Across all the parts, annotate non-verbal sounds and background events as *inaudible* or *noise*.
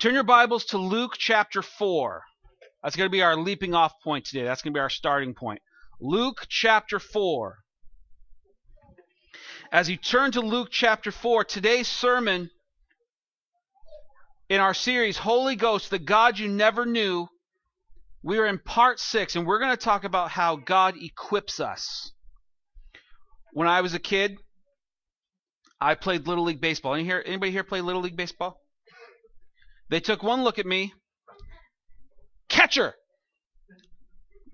Turn your Bibles to Luke chapter 4. That's going to be our leaping off point today. That's going to be our starting point. Luke chapter 4. As you turn to Luke chapter 4, today's sermon in our series, Holy Ghost, the God you never knew, we are in part 6, and we're going to talk about how God equips us. When I was a kid, I played Little League Baseball. Anybody here play Little League Baseball? They took one look at me. Catcher!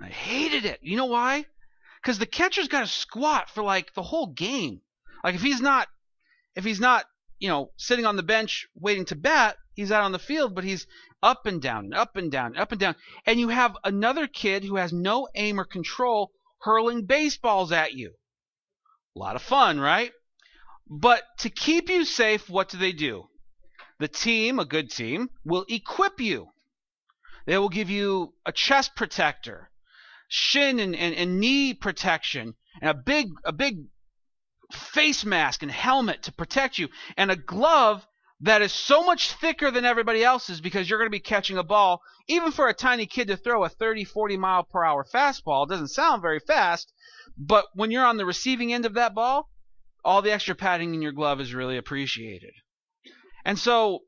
I hated it. You know why? Because the catcher's got to squat for like the whole game. Like if he's not, if he's not, you know, sitting on the bench waiting to bat, he's out on the field, but he's up and down and up and down and up and down. And you have another kid who has no aim or control hurling baseballs at you. A lot of fun, right? But to keep you safe, what do they do? The team, a good team, will equip you. They will give you a chest protector, shin and, and, and knee protection, and a big a big face mask and helmet to protect you, and a glove that is so much thicker than everybody else's because you're going to be catching a ball. Even for a tiny kid to throw a 30, 40 mile per hour fastball doesn't sound very fast, but when you're on the receiving end of that ball, all the extra padding in your glove is really appreciated. And so,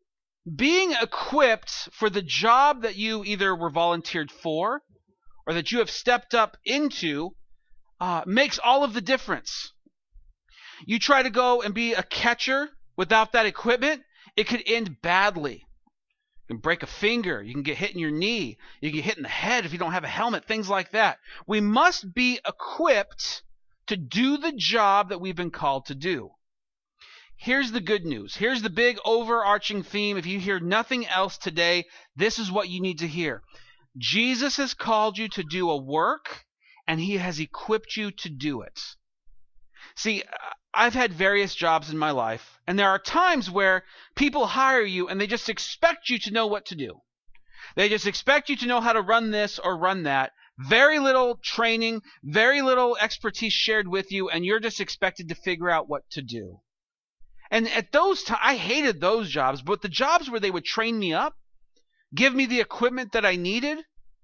being equipped for the job that you either were volunteered for or that you have stepped up into uh, makes all of the difference. You try to go and be a catcher without that equipment, it could end badly. You can break a finger, you can get hit in your knee, you can get hit in the head if you don't have a helmet, things like that. We must be equipped to do the job that we've been called to do. Here's the good news. Here's the big overarching theme. If you hear nothing else today, this is what you need to hear. Jesus has called you to do a work, and he has equipped you to do it. See, I've had various jobs in my life, and there are times where people hire you and they just expect you to know what to do. They just expect you to know how to run this or run that. Very little training, very little expertise shared with you, and you're just expected to figure out what to do. And at those times, I hated those jobs, but the jobs where they would train me up, give me the equipment that I needed,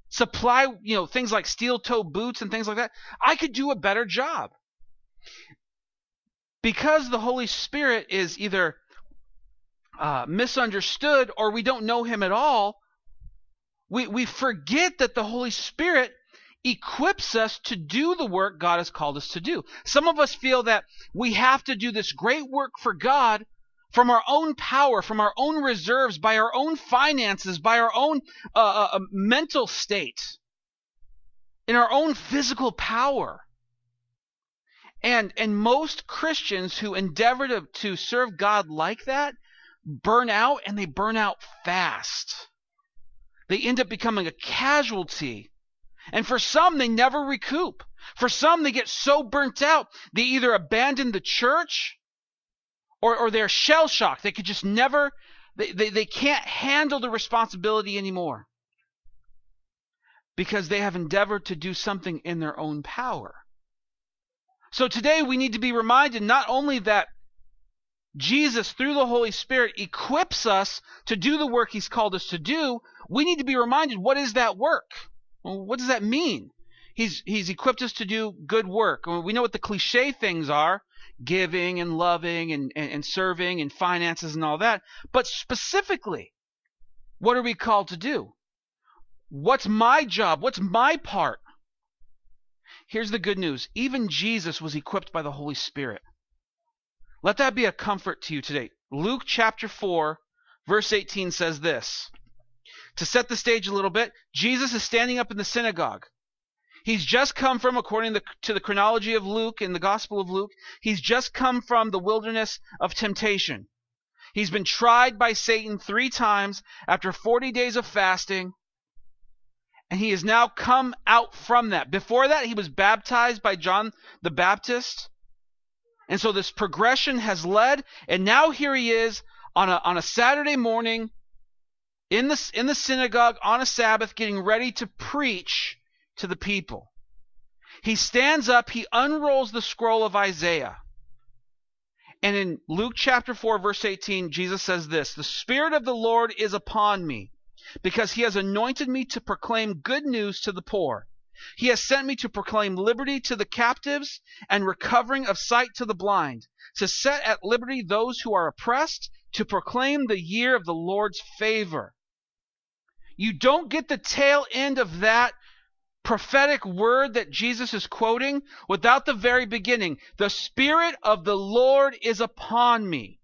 supply, you know, things like steel toe boots and things like that, I could do a better job. Because the Holy Spirit is either uh, misunderstood or we don't know Him at all, we, we forget that the Holy Spirit equips us to do the work God has called us to do. Some of us feel that we have to do this great work for God from our own power, from our own reserves, by our own finances, by our own uh, uh, uh, mental state, in our own physical power. And and most Christians who endeavor to, to serve God like that burn out and they burn out fast. They end up becoming a casualty and for some, they never recoup. For some, they get so burnt out, they either abandon the church or, or they're shell shocked. They could just never, they, they, they can't handle the responsibility anymore because they have endeavored to do something in their own power. So today we need to be reminded not only that Jesus, through the Holy Spirit, equips us to do the work He's called us to do, we need to be reminded what is that work? Well, what does that mean? He's he's equipped us to do good work. We know what the cliche things are giving and loving and, and, and serving and finances and all that. But specifically, what are we called to do? What's my job? What's my part? Here's the good news even Jesus was equipped by the Holy Spirit. Let that be a comfort to you today. Luke chapter 4, verse 18 says this to set the stage a little bit, Jesus is standing up in the synagogue. He's just come from, according to the chronology of Luke in the Gospel of Luke, he's just come from the wilderness of temptation. He's been tried by Satan three times after 40 days of fasting, and he has now come out from that. Before that, he was baptized by John the Baptist. And so this progression has led, and now here he is on a, on a Saturday morning in the, in the synagogue on a Sabbath getting ready to preach to the people. He stands up, he unrolls the scroll of Isaiah. And in Luke chapter 4, verse 18, Jesus says this The Spirit of the Lord is upon me, because he has anointed me to proclaim good news to the poor. He has sent me to proclaim liberty to the captives and recovering of sight to the blind, to set at liberty those who are oppressed, to proclaim the year of the Lord's favor. You don't get the tail end of that prophetic word that Jesus is quoting without the very beginning. The Spirit of the Lord is upon me.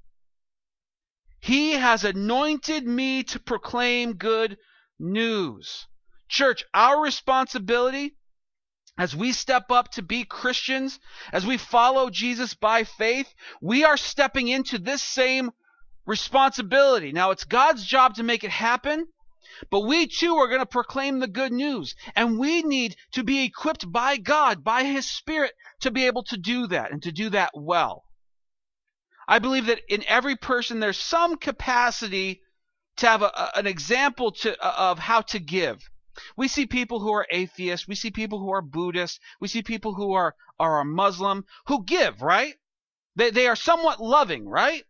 He has anointed me to proclaim good news. Church, our responsibility as we step up to be Christians, as we follow Jesus by faith, we are stepping into this same responsibility. Now, it's God's job to make it happen, but we too are going to proclaim the good news. And we need to be equipped by God, by His Spirit, to be able to do that and to do that well. I believe that in every person there's some capacity to have a, an example to, of how to give. We see people who are atheists, we see people who are Buddhists, we see people who are, are Muslim who give, right? They, they are somewhat loving, right?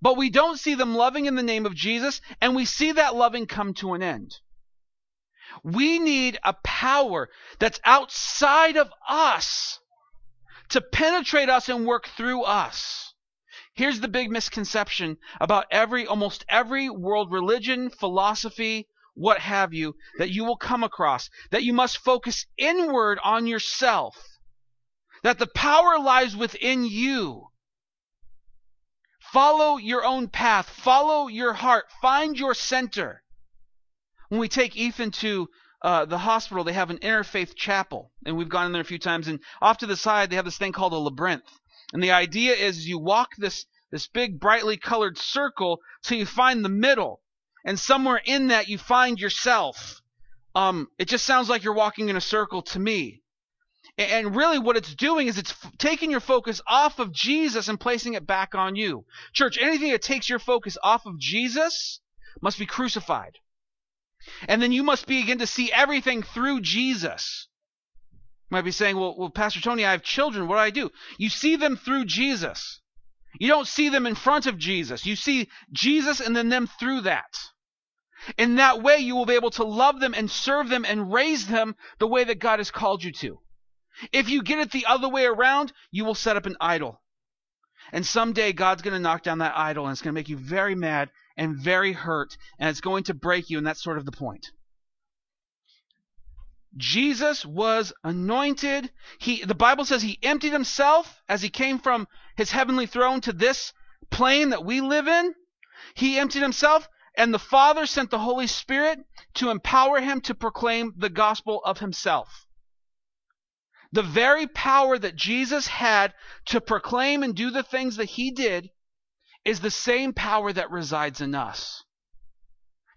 But we don't see them loving in the name of Jesus, and we see that loving come to an end. We need a power that's outside of us to penetrate us and work through us. Here's the big misconception about every, almost every world religion, philosophy, what have you, that you will come across, that you must focus inward on yourself, that the power lies within you Follow your own path. Follow your heart. Find your center. When we take Ethan to uh, the hospital, they have an interfaith chapel, and we've gone in there a few times. And off to the side, they have this thing called a labyrinth. And the idea is you walk this this big brightly colored circle till you find the middle, and somewhere in that you find yourself. Um, it just sounds like you're walking in a circle to me. And really, what it's doing is it's taking your focus off of Jesus and placing it back on you. Church, anything that takes your focus off of Jesus must be crucified. And then you must begin to see everything through Jesus. You might be saying, well, well, Pastor Tony, I have children. What do I do? You see them through Jesus. You don't see them in front of Jesus. You see Jesus and then them through that. In that way, you will be able to love them and serve them and raise them the way that God has called you to. If you get it the other way around, you will set up an idol. And someday God's going to knock down that idol and it's going to make you very mad and very hurt and it's going to break you, and that's sort of the point. Jesus was anointed. He the Bible says he emptied himself as he came from his heavenly throne to this plane that we live in. He emptied himself and the Father sent the Holy Spirit to empower him to proclaim the gospel of himself. The very power that Jesus had to proclaim and do the things that he did is the same power that resides in us.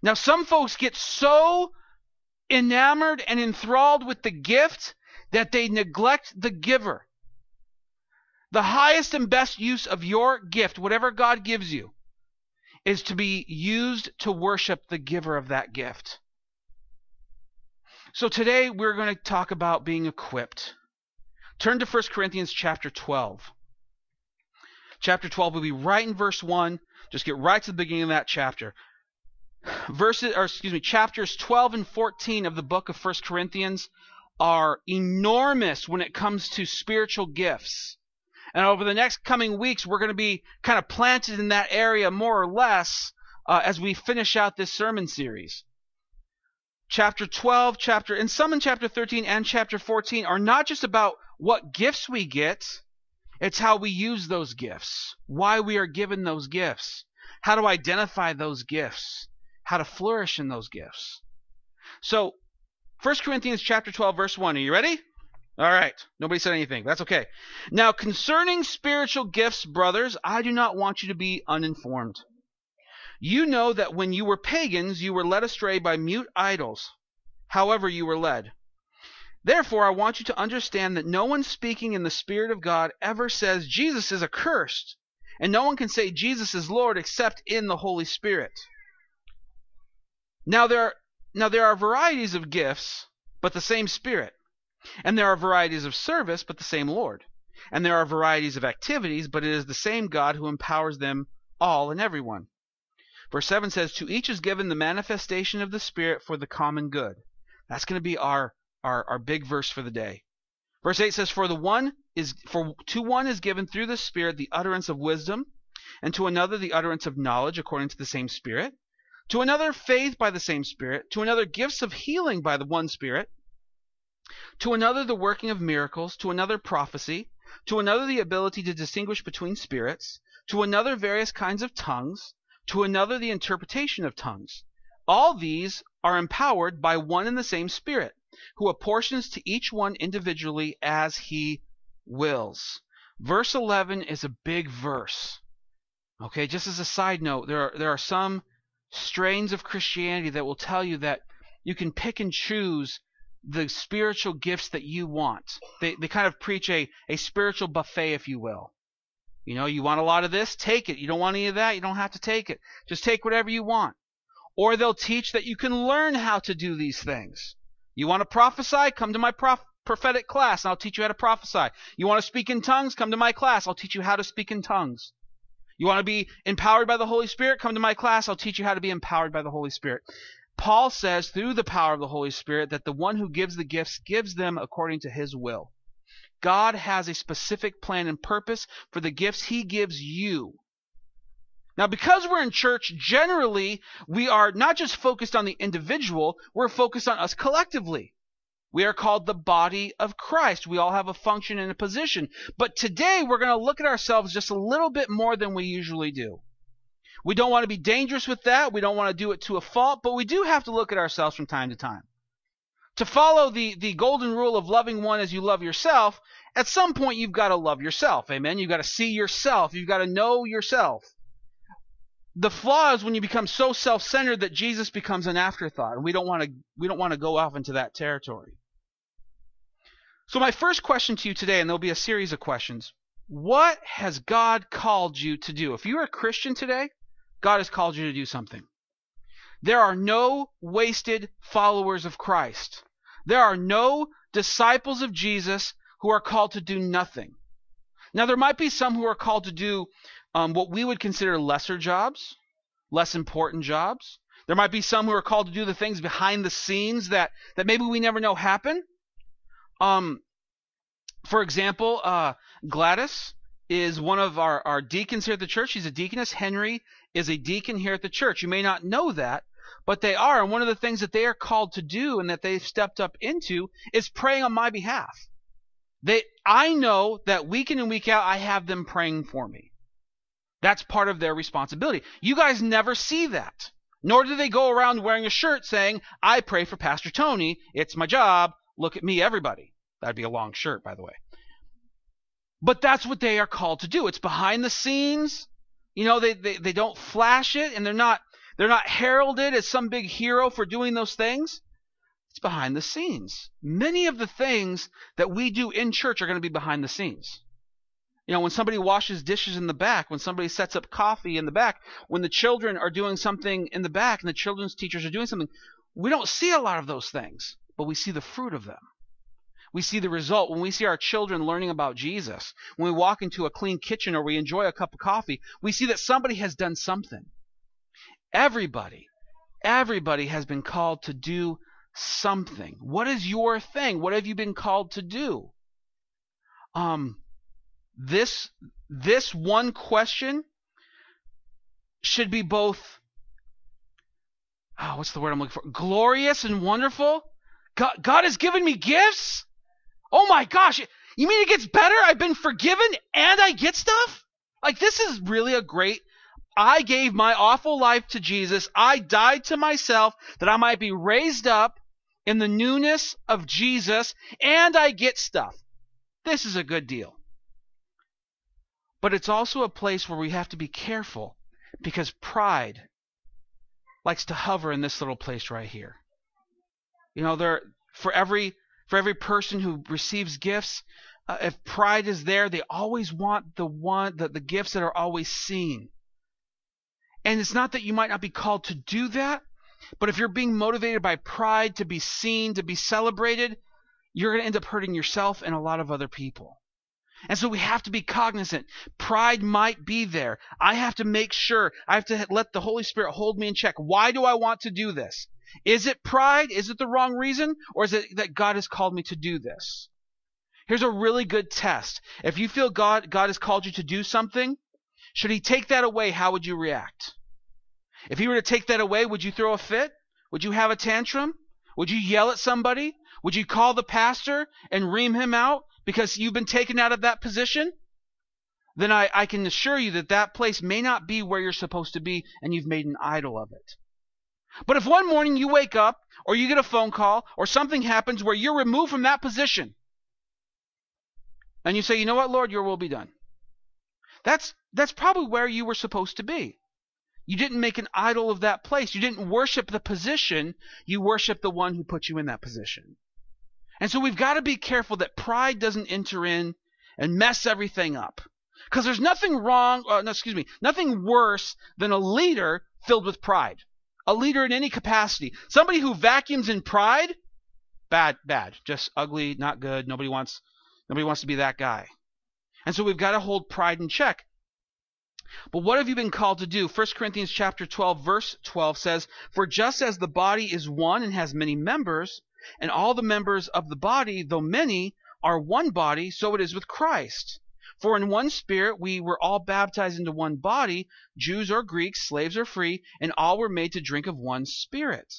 Now, some folks get so enamored and enthralled with the gift that they neglect the giver. The highest and best use of your gift, whatever God gives you, is to be used to worship the giver of that gift. So today we're going to talk about being equipped. Turn to 1 Corinthians chapter 12. Chapter 12 will be right in verse 1. Just get right to the beginning of that chapter. Verses or excuse me, chapters 12 and 14 of the book of 1 Corinthians are enormous when it comes to spiritual gifts. And over the next coming weeks, we're going to be kind of planted in that area more or less uh, as we finish out this sermon series chapter 12, chapter and some in chapter 13 and chapter 14 are not just about what gifts we get, it's how we use those gifts, why we are given those gifts, how to identify those gifts, how to flourish in those gifts. So, 1 Corinthians chapter 12 verse 1, are you ready? All right. Nobody said anything. That's okay. Now, concerning spiritual gifts, brothers, I do not want you to be uninformed. You know that when you were pagans, you were led astray by mute idols, however, you were led. Therefore, I want you to understand that no one speaking in the Spirit of God ever says Jesus is accursed, and no one can say Jesus is Lord except in the Holy Spirit. Now there are, now there are varieties of gifts, but the same Spirit, and there are varieties of service, but the same Lord. And there are varieties of activities, but it is the same God who empowers them all and everyone. Verse 7 says, To each is given the manifestation of the Spirit for the common good. That's going to be our, our, our big verse for the day. Verse 8 says, For the one is for to one is given through the Spirit the utterance of wisdom, and to another the utterance of knowledge according to the same Spirit, to another faith by the same Spirit, to another gifts of healing by the one Spirit, to another the working of miracles, to another prophecy, to another the ability to distinguish between spirits, to another various kinds of tongues, to another the interpretation of tongues. All these are empowered by one and the same Spirit, who apportions to each one individually as he wills. Verse 11 is a big verse. Okay, just as a side note, there are, there are some strains of Christianity that will tell you that you can pick and choose the spiritual gifts that you want. They, they kind of preach a, a spiritual buffet, if you will. You know, you want a lot of this, take it. You don't want any of that, you don't have to take it. Just take whatever you want. Or they'll teach that you can learn how to do these things. You want to prophesy? Come to my prof- prophetic class and I'll teach you how to prophesy. You want to speak in tongues? Come to my class. I'll teach you how to speak in tongues. You want to be empowered by the Holy Spirit? Come to my class. I'll teach you how to be empowered by the Holy Spirit. Paul says through the power of the Holy Spirit that the one who gives the gifts gives them according to his will. God has a specific plan and purpose for the gifts he gives you. Now, because we're in church, generally, we are not just focused on the individual, we're focused on us collectively. We are called the body of Christ. We all have a function and a position. But today, we're going to look at ourselves just a little bit more than we usually do. We don't want to be dangerous with that. We don't want to do it to a fault, but we do have to look at ourselves from time to time. To follow the, the golden rule of loving one as you love yourself, at some point you've got to love yourself. Amen. You've got to see yourself. You've got to know yourself. The flaw is when you become so self-centered that Jesus becomes an afterthought, and we don't want to we don't want to go off into that territory. So my first question to you today, and there'll be a series of questions. What has God called you to do? If you're a Christian today, God has called you to do something. There are no wasted followers of Christ. There are no disciples of Jesus who are called to do nothing. Now, there might be some who are called to do um, what we would consider lesser jobs, less important jobs. There might be some who are called to do the things behind the scenes that, that maybe we never know happen. Um, for example, uh, Gladys is one of our, our deacons here at the church. She's a deaconess. Henry is a deacon here at the church. You may not know that, but they are. And one of the things that they are called to do and that they've stepped up into is praying on my behalf. They, I know that week in and week out, I have them praying for me. That's part of their responsibility. You guys never see that. Nor do they go around wearing a shirt saying, I pray for Pastor Tony. It's my job. Look at me, everybody. That'd be a long shirt, by the way. But that's what they are called to do. It's behind the scenes. You know, they, they, they don't flash it and they're not they're not heralded as some big hero for doing those things. It's behind the scenes. Many of the things that we do in church are going to be behind the scenes. You know, when somebody washes dishes in the back, when somebody sets up coffee in the back, when the children are doing something in the back and the children's teachers are doing something, we don't see a lot of those things, but we see the fruit of them. We see the result when we see our children learning about Jesus. When we walk into a clean kitchen or we enjoy a cup of coffee, we see that somebody has done something. Everybody, everybody has been called to do something. What is your thing? What have you been called to do? Um, this this one question should be both oh, what's the word I'm looking for? Glorious and wonderful. God, God has given me gifts. Oh my gosh! You mean it gets better? I've been forgiven and I get stuff. Like this is really a great. I gave my awful life to Jesus. I died to myself that I might be raised up in the newness of Jesus, and I get stuff. This is a good deal. But it's also a place where we have to be careful because pride likes to hover in this little place right here. You know, there for every for every person who receives gifts, uh, if pride is there, they always want the one the, the gifts that are always seen. And it's not that you might not be called to do that, but if you're being motivated by pride to be seen, to be celebrated, you're going to end up hurting yourself and a lot of other people. And so we have to be cognizant. Pride might be there. I have to make sure, I have to let the Holy Spirit hold me in check. Why do I want to do this? Is it pride? Is it the wrong reason? Or is it that God has called me to do this? Here's a really good test. If you feel God, God has called you to do something, should He take that away, how would you react? If He were to take that away, would you throw a fit? Would you have a tantrum? Would you yell at somebody? Would you call the pastor and ream him out because you've been taken out of that position? Then I, I can assure you that that place may not be where you're supposed to be and you've made an idol of it. But if one morning you wake up or you get a phone call or something happens where you're removed from that position and you say, you know what, Lord, your will be done. That's, that's probably where you were supposed to be. You didn't make an idol of that place. You didn't worship the position. You worship the one who put you in that position. And so we've got to be careful that pride doesn't enter in and mess everything up. Because there's nothing wrong, uh, no, excuse me, nothing worse than a leader filled with pride. A leader in any capacity. Somebody who vacuums in pride, bad, bad. Just ugly, not good. Nobody wants, nobody wants to be that guy. And so we've got to hold pride in check. But what have you been called to do? 1 Corinthians chapter 12 verse 12 says, "For just as the body is one and has many members, and all the members of the body, though many, are one body, so it is with Christ. For in one spirit we were all baptized into one body, Jews or Greeks, slaves or free, and all were made to drink of one spirit."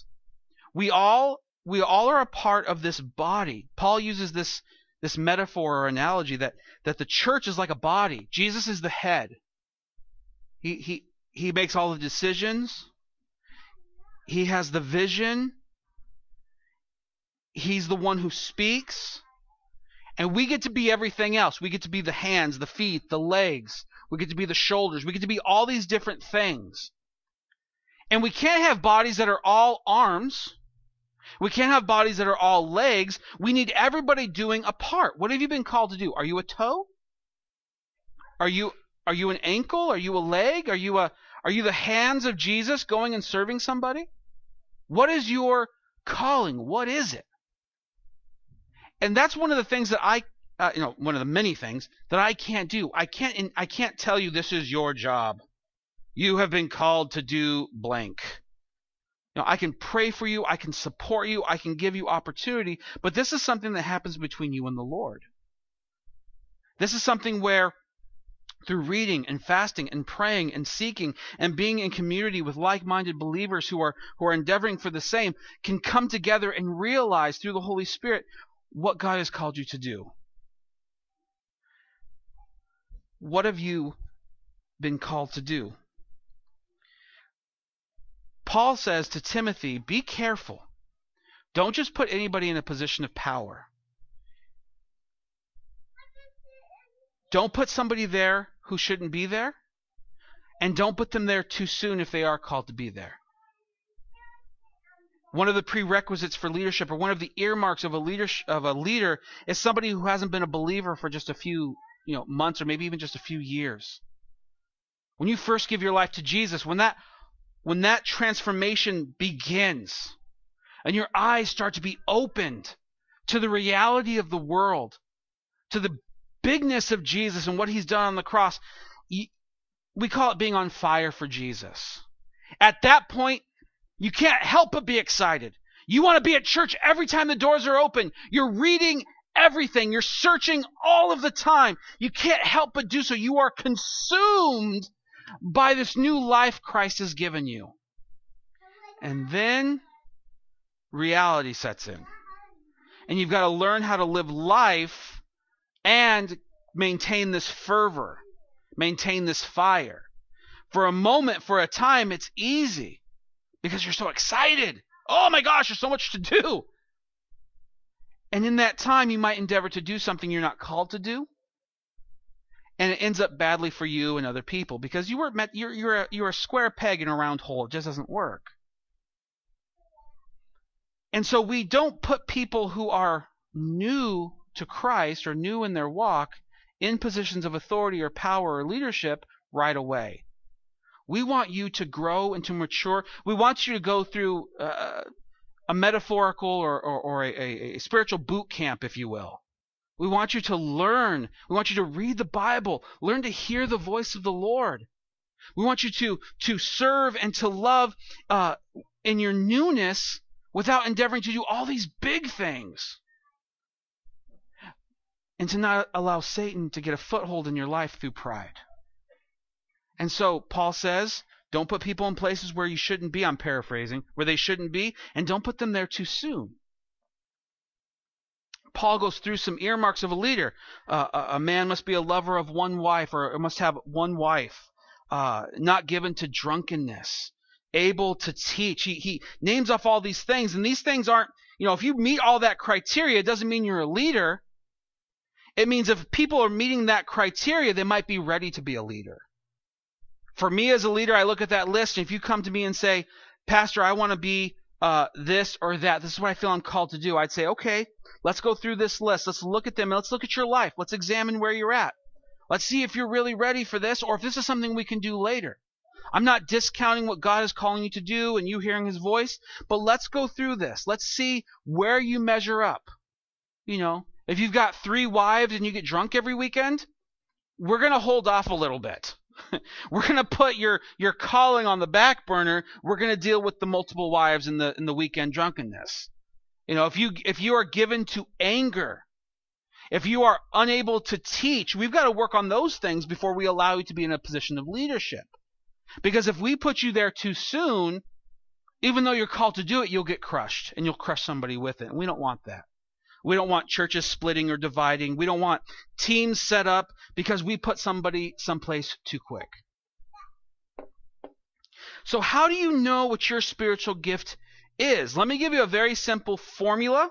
We all we all are a part of this body. Paul uses this this metaphor or analogy that that the church is like a body. Jesus is the head. He, he, he makes all the decisions. He has the vision. He's the one who speaks. And we get to be everything else. We get to be the hands, the feet, the legs. We get to be the shoulders. We get to be all these different things. And we can't have bodies that are all arms. We can't have bodies that are all legs. We need everybody doing a part. What have you been called to do? Are you a toe? Are you are you an ankle? Are you a leg? Are you a are you the hands of Jesus going and serving somebody? What is your calling? What is it? And that's one of the things that I uh, you know, one of the many things that I can't do. I can't I can't tell you this is your job. You have been called to do blank. You know, I can pray for you, I can support you, I can give you opportunity, but this is something that happens between you and the Lord. This is something where through reading and fasting and praying and seeking and being in community with like-minded believers who are who are endeavoring for the same can come together and realize through the Holy Spirit what God has called you to do. What have you been called to do? Paul says to Timothy, be careful. Don't just put anybody in a position of power. Don't put somebody there who shouldn't be there, and don't put them there too soon if they are called to be there. One of the prerequisites for leadership, or one of the earmarks of a leader, of a leader, is somebody who hasn't been a believer for just a few, you know, months or maybe even just a few years. When you first give your life to Jesus, when that when that transformation begins, and your eyes start to be opened to the reality of the world, to the bigness of Jesus and what he's done on the cross, we call it being on fire for Jesus. At that point, you can't help but be excited. You want to be at church every time the doors are open. You're reading everything. You're searching all of the time. You can't help but do so. You are consumed by this new life Christ has given you. And then reality sets in. And you've got to learn how to live life and maintain this fervor, maintain this fire. For a moment, for a time, it's easy because you're so excited. Oh my gosh, there's so much to do. And in that time, you might endeavor to do something you're not called to do. And it ends up badly for you and other people because you were met, you're, you're, a, you're a square peg in a round hole. It just doesn't work. And so we don't put people who are new to Christ or new in their walk in positions of authority or power or leadership right away. We want you to grow and to mature. We want you to go through uh, a metaphorical or, or, or a, a, spiritual boot camp, if you will. We want you to learn. We want you to read the Bible. Learn to hear the voice of the Lord. We want you to, to serve and to love uh, in your newness without endeavoring to do all these big things. And to not allow Satan to get a foothold in your life through pride. And so Paul says, don't put people in places where you shouldn't be, I'm paraphrasing, where they shouldn't be, and don't put them there too soon. Paul goes through some earmarks of a leader. Uh, a, a, man must be a lover of one wife, or must have one wife. Uh, not given to drunkenness, able to teach. He, he names off all these things, and these things aren't, you know, if you meet all that criteria, it doesn't mean you're a leader. It means if people are meeting that criteria, they might be ready to be a leader. For me as a leader, I look at that list, and if you come to me and say, Pastor, I want to be uh, this or that, this is what I feel I'm called to do, I'd say, okay, let's go through this list. Let's look at them. Let's look at your life. Let's examine where you're at. Let's see if you're really ready for this or if this is something we can do later. I'm not discounting what God is calling you to do and you hearing his voice, but let's go through this. Let's see where you measure up. You know, if you've got three wives and you get drunk every weekend, we're going to hold off a little bit. *laughs* we're going to put your your calling on the back burner. We're going to deal with the multiple wives and the in the weekend drunkenness. You know, if you if you are given to anger, if you are unable to teach, we've got to work on those things before we allow you to be in a position of leadership. Because if we put you there too soon, even though you're called to do it, you'll get crushed and you'll crush somebody with it. And we don't want that. We don't want churches splitting or dividing. We don't want teams set up because we put somebody someplace too quick. So, how do you know what your spiritual gift is? Let me give you a very simple formula.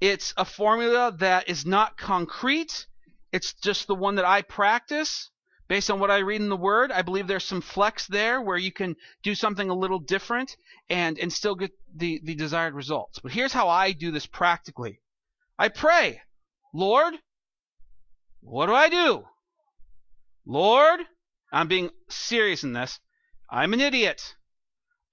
It's a formula that is not concrete, it's just the one that I practice based on what I read in the Word. I believe there's some flex there where you can do something a little different and, and still get the, the desired results. But here's how I do this practically I pray, Lord, what do I do? Lord, I'm being serious in this. I'm an idiot.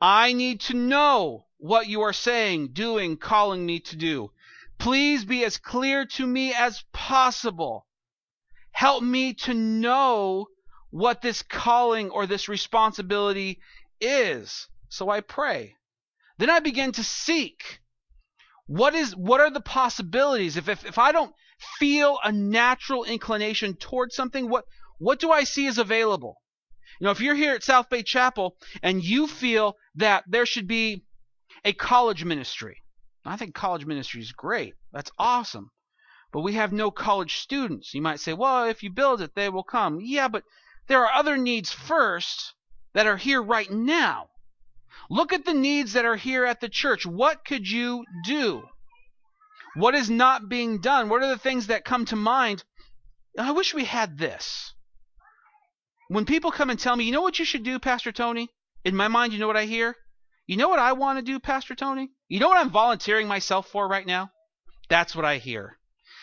I need to know what you are saying, doing, calling me to do. Please be as clear to me as possible. Help me to know what this calling or this responsibility is. So I pray. Then I begin to seek. What is what are the possibilities? If if, if I don't feel a natural inclination towards something, what what do I see is available? You know, if you're here at South Bay Chapel and you feel that there should be a college ministry, I think college ministry is great. That's awesome. But we have no college students. You might say, well, if you build it, they will come. Yeah, but there are other needs first that are here right now. Look at the needs that are here at the church. What could you do? What is not being done? What are the things that come to mind? I wish we had this. When people come and tell me, you know what you should do, Pastor Tony? In my mind, you know what I hear? You know what I want to do, Pastor Tony? You know what I'm volunteering myself for right now? That's what I hear.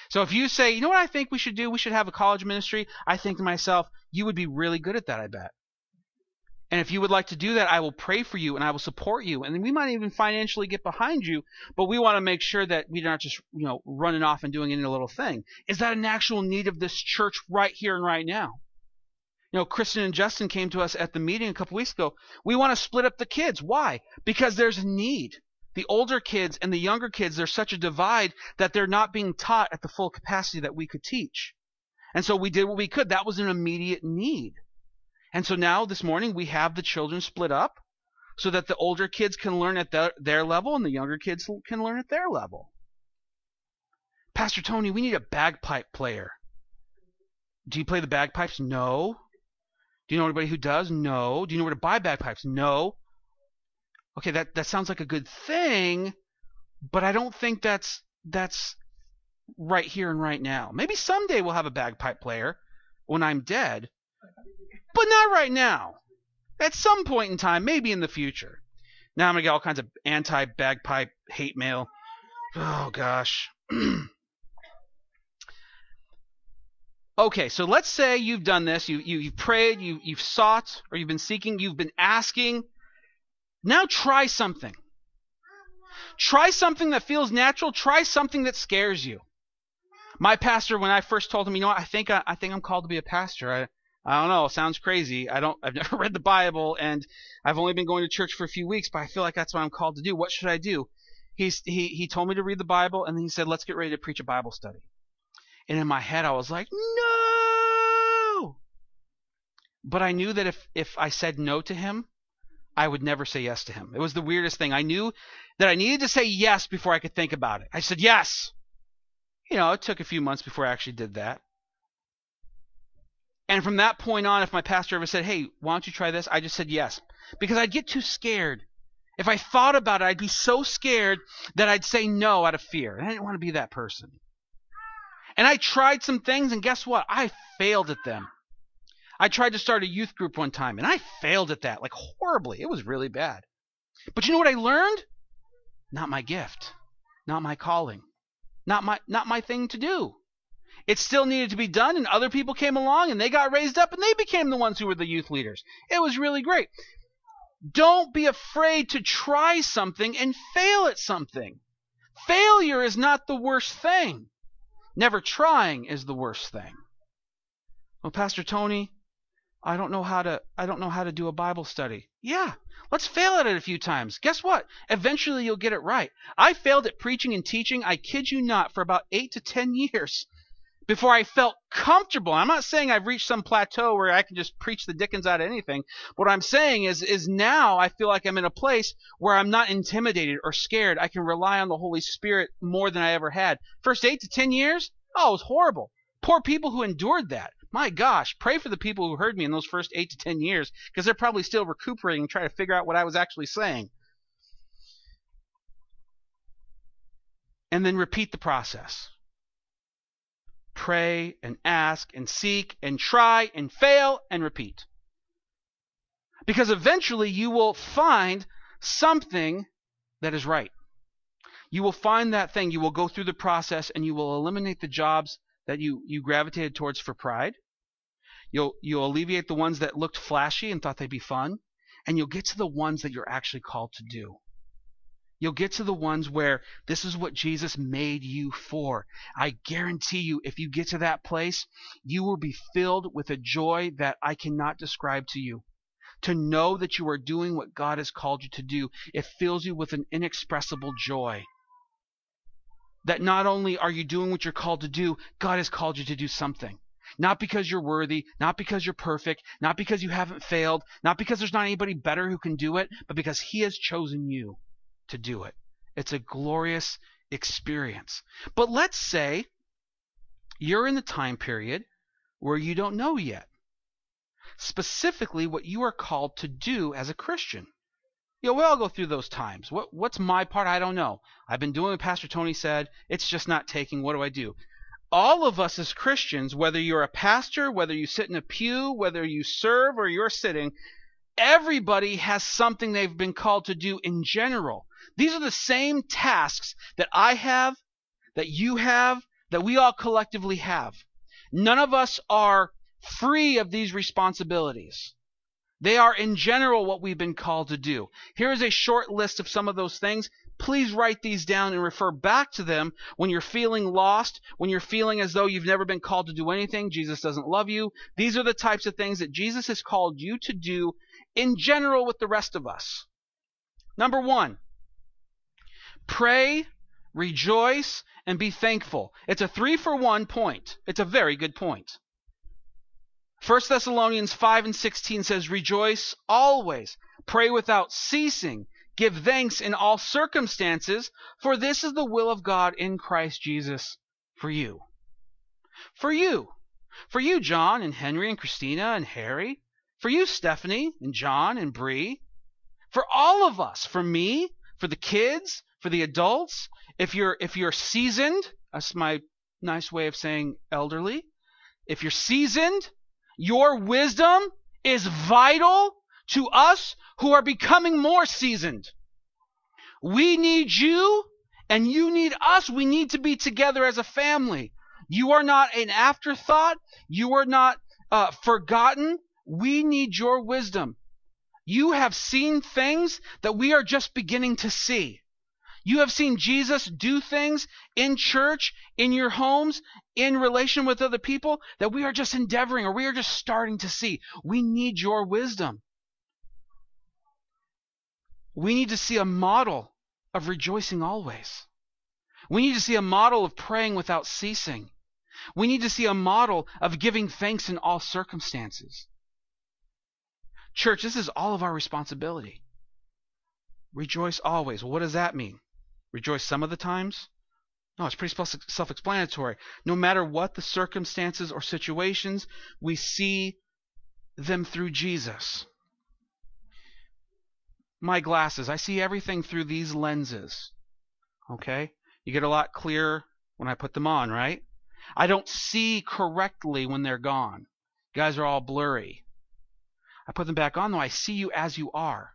So if you say, you know what I think we should do? We should have a college ministry. I think to myself, you would be really good at that, I bet. And if you would like to do that, I will pray for you and I will support you. And we might even financially get behind you, but we want to make sure that we're not just, you know, running off and doing any little thing. Is that an actual need of this church right here and right now? You know, Kristen and Justin came to us at the meeting a couple weeks ago. We want to split up the kids. Why? Because there's a need. The older kids and the younger kids, there's such a divide that they're not being taught at the full capacity that we could teach. And so we did what we could. That was an immediate need. And so now this morning we have the children split up so that the older kids can learn at their, their level and the younger kids can learn at their level. Pastor Tony, we need a bagpipe player. Do you play the bagpipes? No. Do you know anybody who does? No. Do you know where to buy bagpipes? No. Okay, that, that sounds like a good thing, but I don't think that's that's right here and right now. Maybe someday we'll have a bagpipe player when I'm dead, but not right now. At some point in time, maybe in the future. Now I'm gonna get all kinds of anti bagpipe hate mail. Oh gosh. *clears throat* Okay, so let's say you've done this, you, you, you've prayed, you, you've sought, or you've been seeking, you've been asking. Now try something. Try something that feels natural, try something that scares you. My pastor, when I first told him, you know, what, I think I, I think I'm called to be a pastor. I, I don't know. Sounds crazy. I don't. I've *laughs* never read the Bible, and I've only been going to church for a few weeks, but I feel like that's what I'm called to do. What should I do? He's, he he told me to read the Bible, and then he said, "Let's get ready to preach a Bible study." And in my head, I was like, "No!" But I knew that if if I said no to him, I would never say yes to him. It was the weirdest thing. I knew that I needed to say yes before I could think about it. I said yes. You know, it took a few months before I actually did that. And from that point on, if my pastor ever said, hey, why don't you try this? I just said yes. Because I'd get too scared. If I thought about it, I'd be so scared that I'd say no out of fear. And I didn't want to be that person. And I tried some things, and guess what? I failed at them. I tried to start a youth group one time, and I failed at that, like horribly. It was really bad. But you know what I learned? Not my gift, not my calling, not my not my thing to do. It still needed to be done, and other people came along and they got raised up and they became the ones who were the youth leaders. It was really great. Don't be afraid to try something and fail at something. Failure is not the worst thing. Never trying is the worst thing. Well, Pastor Tony, I don't know how to I don't know how to do a Bible study. Yeah, let's fail at it a few times. Guess what? Eventually you'll get it right. I failed at preaching and teaching, I kid you not, for about 8 to 10 years before I felt comfortable. I'm not saying I've reached some plateau where I can just preach the dickens out of anything. What I'm saying is is now I feel like I'm in a place where I'm not intimidated or scared. I can rely on the Holy Spirit more than I ever had. First 8 to 10 years? Oh, it was horrible. Poor people who endured that. My gosh, pray for the people who heard me in those first 8 to 10 years because they're probably still recuperating and trying to figure out what I was actually saying. And then repeat the process pray and ask and seek and try and fail and repeat. Because eventually you will find something that is right. You will find that thing. You will go through the process and you will eliminate the jobs that you, you gravitated towards for pride. You'll, you'll alleviate the ones that looked flashy and thought they'd be fun. And you'll get to the ones that you're actually called to do. You'll get to the ones where this is what Jesus made you for. I guarantee you, if you get to that place, you will be filled with a joy that I cannot describe to you. To know that you are doing what God has called you to do, it fills you with an inexpressible joy. That not only are you doing what you're called to do, God has called you to do something. Not because you're worthy, not because you're perfect, not because you haven't failed, not because there's not anybody better who can do it, but because He has chosen you to do it. It's a glorious experience. But let's say you're in the time period where you don't know yet. Specifically, what you are called to do as a Christian. You know, we all go through those times. What, what's my part? I don't know. I've been doing what Pastor Tony said. It's just not taking. What do I do? All of us as Christians, whether you're a pastor, whether you sit in a pew, whether you serve or you're sitting, everybody has something they've been called to do in general. These are the same tasks that I have, that you have, that we all collectively have. None of us are free of these responsibilities. They are in general what we've been called to do. Here is a short list of some of those things. Please write these down and refer back to them when you're feeling lost, when you're feeling as though you've never been called to do anything, Jesus doesn't love you. These are the types of things that Jesus has called you to do in general with the rest of us. Number one, Pray, rejoice, and be thankful. It's a three for one point. It's a very good point. 1 Thessalonians 5 and 16 says, Rejoice always, pray without ceasing, give thanks in all circumstances, for this is the will of God in Christ Jesus for you. For you. For you, John and Henry and Christina and Harry. For you, Stephanie and John and Bree. For all of us. For me. For the kids for the adults, if you're if you're seasoned, that's my nice way of saying elderly. If you're seasoned, your wisdom is vital to us who are becoming more seasoned. We need you and you need us. We need to be together as a family. You are not an afterthought. You are not uh, forgotten. We need your wisdom. You have seen things that we are just beginning to see. You have seen Jesus do things in church, in your homes, in relation with other people that we are just endeavoring or we are just starting to see. We need your wisdom. We need to see a model of rejoicing always. We need to see a model of praying without ceasing. We need to see a model of giving thanks in all circumstances. Church, this is all of our responsibility. Rejoice always. What does that mean? Rejoice some of the times? No, it's pretty self explanatory. No matter what the circumstances or situations, we see them through Jesus. My glasses, I see everything through these lenses. Okay? You get a lot clearer when I put them on, right? I don't see correctly when they're gone. You guys are all blurry. I put them back on, though I see you as you are.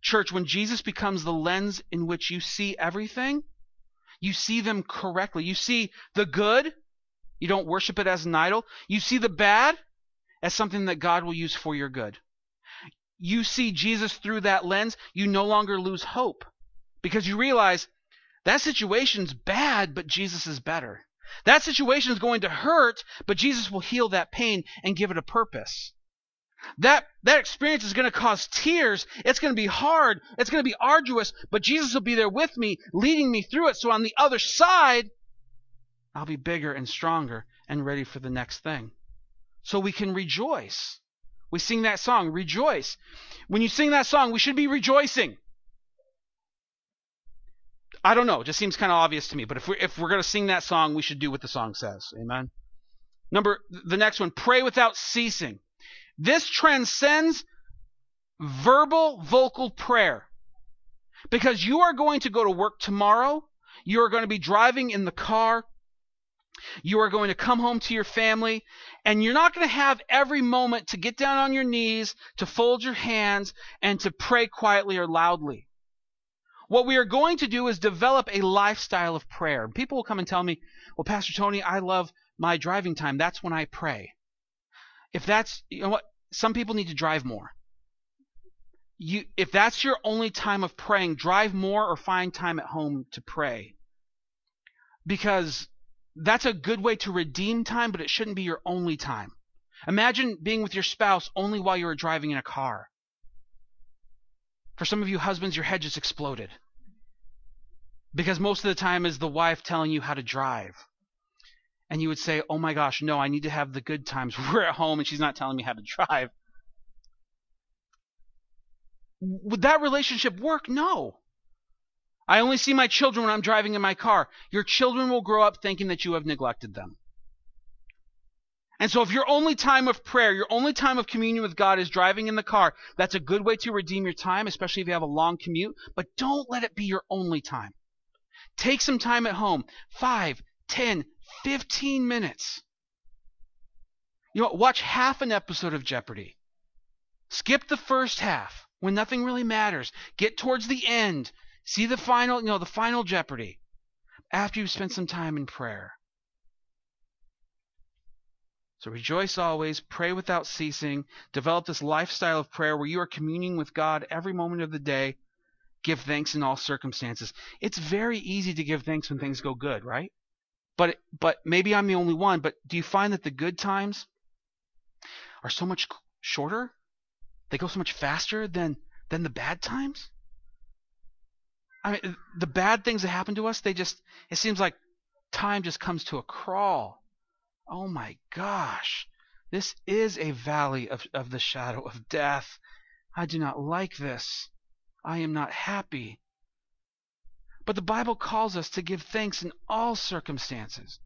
Church, when Jesus becomes the lens in which you see everything, you see them correctly. You see the good, you don't worship it as an idol. You see the bad as something that God will use for your good. You see Jesus through that lens, you no longer lose hope because you realize that situation's bad, but Jesus is better. That situation is going to hurt, but Jesus will heal that pain and give it a purpose. That that experience is going to cause tears. It's going to be hard. It's going to be arduous, but Jesus will be there with me, leading me through it. So on the other side, I'll be bigger and stronger and ready for the next thing. So we can rejoice. We sing that song, rejoice. When you sing that song, we should be rejoicing. I don't know. It just seems kind of obvious to me. But if we're, if we're going to sing that song, we should do what the song says. Amen. Number, the next one, pray without ceasing. This transcends verbal vocal prayer. Because you are going to go to work tomorrow. You are going to be driving in the car. You are going to come home to your family, and you're not going to have every moment to get down on your knees, to fold your hands, and to pray quietly or loudly. What we are going to do is develop a lifestyle of prayer. People will come and tell me, well, Pastor Tony, I love my driving time. That's when I pray. If that's, you know what, some people need to drive more. You, if that's your only time of praying, drive more or find time at home to pray. Because that's a good way to redeem time, but it shouldn't be your only time. Imagine being with your spouse only while you're driving in a car. For some of you husbands, your head just exploded. Because most of the time is the wife telling you how to drive. And you would say, oh my gosh, no, I need to have the good times. *laughs* We're at home and she's not telling me how to drive. Would that relationship work? No. I only see my children when I'm driving in my car. Your children will grow up thinking that you have neglected them. And so if your only time of prayer, your only time of communion with God is driving in the car, that's a good way to redeem your time, especially if you have a long commute, but don't let it be your only time. Take some time at home, 5, 10, 15 minutes. You know, watch half an episode of Jeopardy. Skip the first half when nothing really matters. Get towards the end. See the final, you know, the final Jeopardy after you've spent some time in prayer. So rejoice always, pray without ceasing, develop this lifestyle of prayer where you are communing with God every moment of the day. Give thanks in all circumstances. It's very easy to give thanks when things go good, right? But but maybe I'm the only one, but do you find that the good times are so much shorter? They go so much faster than than the bad times? I mean, the bad things that happen to us, they just it seems like time just comes to a crawl. Oh my gosh. This is a valley of, of the shadow of death. I do not like this. I am not happy. But the Bible calls us to give thanks in all circumstances.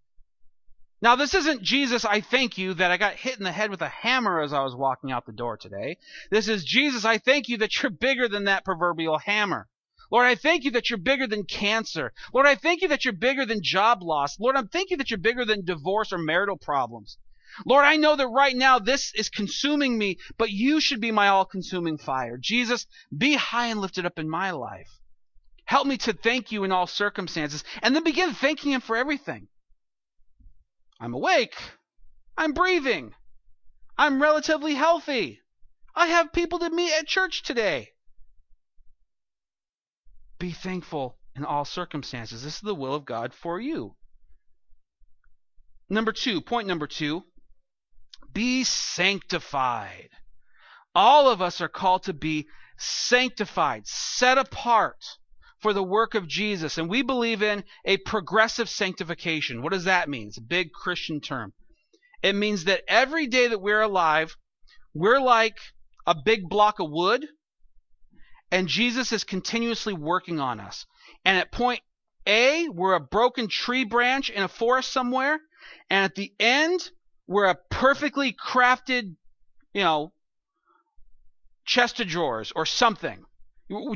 Now, this isn't Jesus, I thank you that I got hit in the head with a hammer as I was walking out the door today. This is Jesus, I thank you that you're bigger than that proverbial hammer. Lord, I thank you that you're bigger than cancer. Lord, I thank you that you're bigger than job loss. Lord, I thank you that you're bigger than divorce or marital problems. Lord, I know that right now this is consuming me, but you should be my all consuming fire. Jesus, be high and lifted up in my life. Help me to thank you in all circumstances and then begin thanking Him for everything. I'm awake. I'm breathing. I'm relatively healthy. I have people to meet at church today. Be thankful in all circumstances. This is the will of God for you. Number two, point number two be sanctified. All of us are called to be sanctified, set apart for the work of Jesus. And we believe in a progressive sanctification. What does that mean? It's a big Christian term. It means that every day that we're alive, we're like a big block of wood, and Jesus is continuously working on us. And at point A, we're a broken tree branch in a forest somewhere, and at the end, we're a perfectly crafted, you know, chest of drawers or something.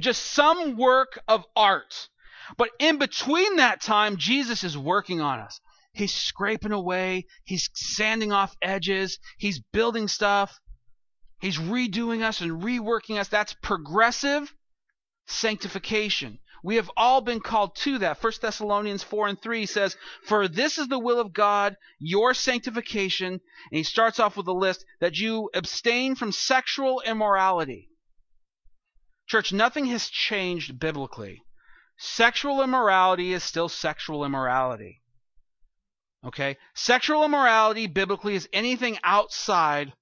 Just some work of art. But in between that time, Jesus is working on us. He's scraping away. He's sanding off edges. He's building stuff. He's redoing us and reworking us. That's progressive sanctification. We have all been called to that. 1 Thessalonians 4 and 3 says, For this is the will of God, your sanctification. And he starts off with a list that you abstain from sexual immorality. Church, nothing has changed biblically. Sexual immorality is still sexual immorality. Okay? Sexual immorality biblically is anything outside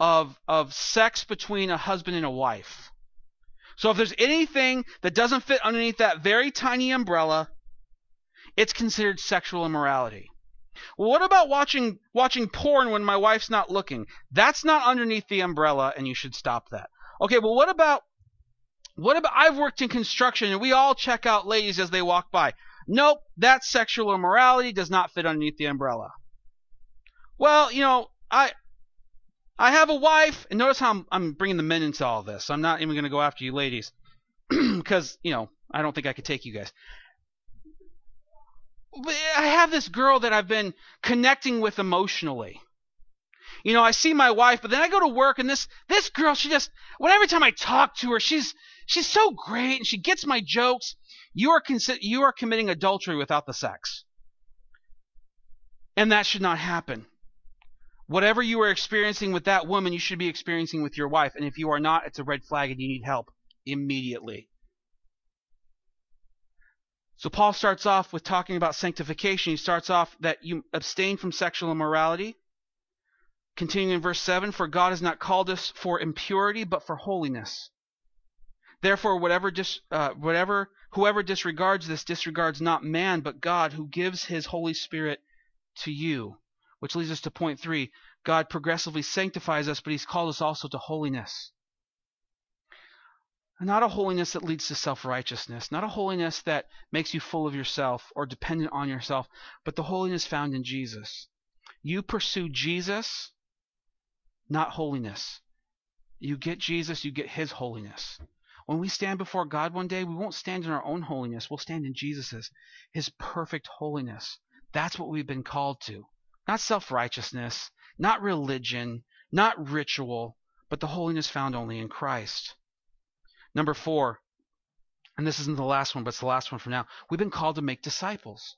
of, of sex between a husband and a wife. So if there's anything that doesn't fit underneath that very tiny umbrella, it's considered sexual immorality. Well, what about watching watching porn when my wife's not looking? That's not underneath the umbrella and you should stop that. Okay, well what about what about I've worked in construction and we all check out ladies as they walk by. Nope, that sexual immorality does not fit underneath the umbrella. Well, you know, I I have a wife, and notice how I'm, I'm bringing the men into all this. I'm not even going to go after you ladies *clears throat* because you know I don't think I could take you guys. But I have this girl that I've been connecting with emotionally. You know, I see my wife, but then I go to work, and this this girl, she just, whenever time I talk to her, she's she's so great, and she gets my jokes. You are consi- you are committing adultery without the sex, and that should not happen. Whatever you are experiencing with that woman, you should be experiencing with your wife. And if you are not, it's a red flag and you need help immediately. So Paul starts off with talking about sanctification. He starts off that you abstain from sexual immorality. Continuing in verse 7 For God has not called us for impurity, but for holiness. Therefore, whatever, dis, uh, whatever, whoever disregards this disregards not man, but God, who gives his Holy Spirit to you. Which leads us to point three God progressively sanctifies us, but He's called us also to holiness. Not a holiness that leads to self righteousness, not a holiness that makes you full of yourself or dependent on yourself, but the holiness found in Jesus. You pursue Jesus, not holiness. You get Jesus, you get His holiness. When we stand before God one day, we won't stand in our own holiness. We'll stand in Jesus's, His perfect holiness. That's what we've been called to. Not self righteousness, not religion, not ritual, but the holiness found only in Christ. Number four, and this isn't the last one, but it's the last one for now. We've been called to make disciples.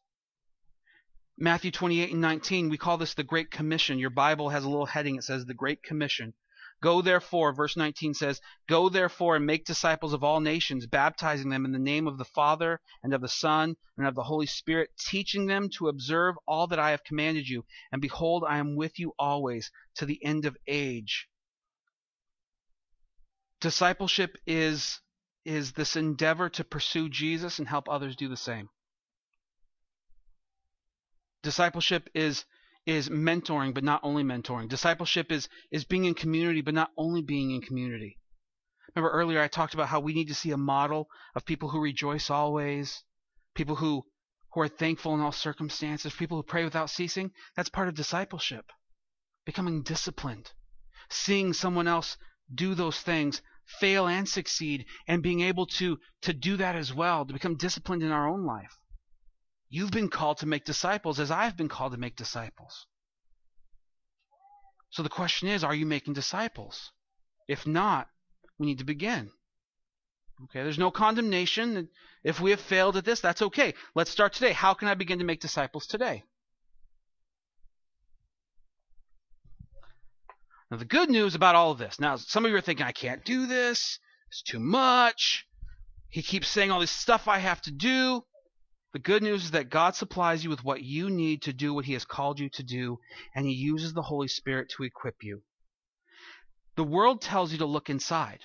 Matthew 28 and 19, we call this the Great Commission. Your Bible has a little heading. It says the Great Commission. Go therefore, verse 19 says, Go therefore and make disciples of all nations, baptizing them in the name of the Father and of the Son and of the Holy Spirit, teaching them to observe all that I have commanded you. And behold, I am with you always to the end of age. Discipleship is, is this endeavor to pursue Jesus and help others do the same. Discipleship is is mentoring, but not only mentoring. Discipleship is is being in community, but not only being in community. Remember earlier I talked about how we need to see a model of people who rejoice always, people who who are thankful in all circumstances, people who pray without ceasing. That's part of discipleship. Becoming disciplined, seeing someone else do those things, fail and succeed, and being able to to do that as well, to become disciplined in our own life. You've been called to make disciples as I've been called to make disciples. So the question is, are you making disciples? If not, we need to begin. Okay, there's no condemnation. If we have failed at this, that's okay. Let's start today. How can I begin to make disciples today? Now, the good news about all of this now, some of you are thinking, I can't do this, it's too much. He keeps saying all this stuff I have to do. The good news is that God supplies you with what you need to do what He has called you to do, and He uses the Holy Spirit to equip you. The world tells you to look inside.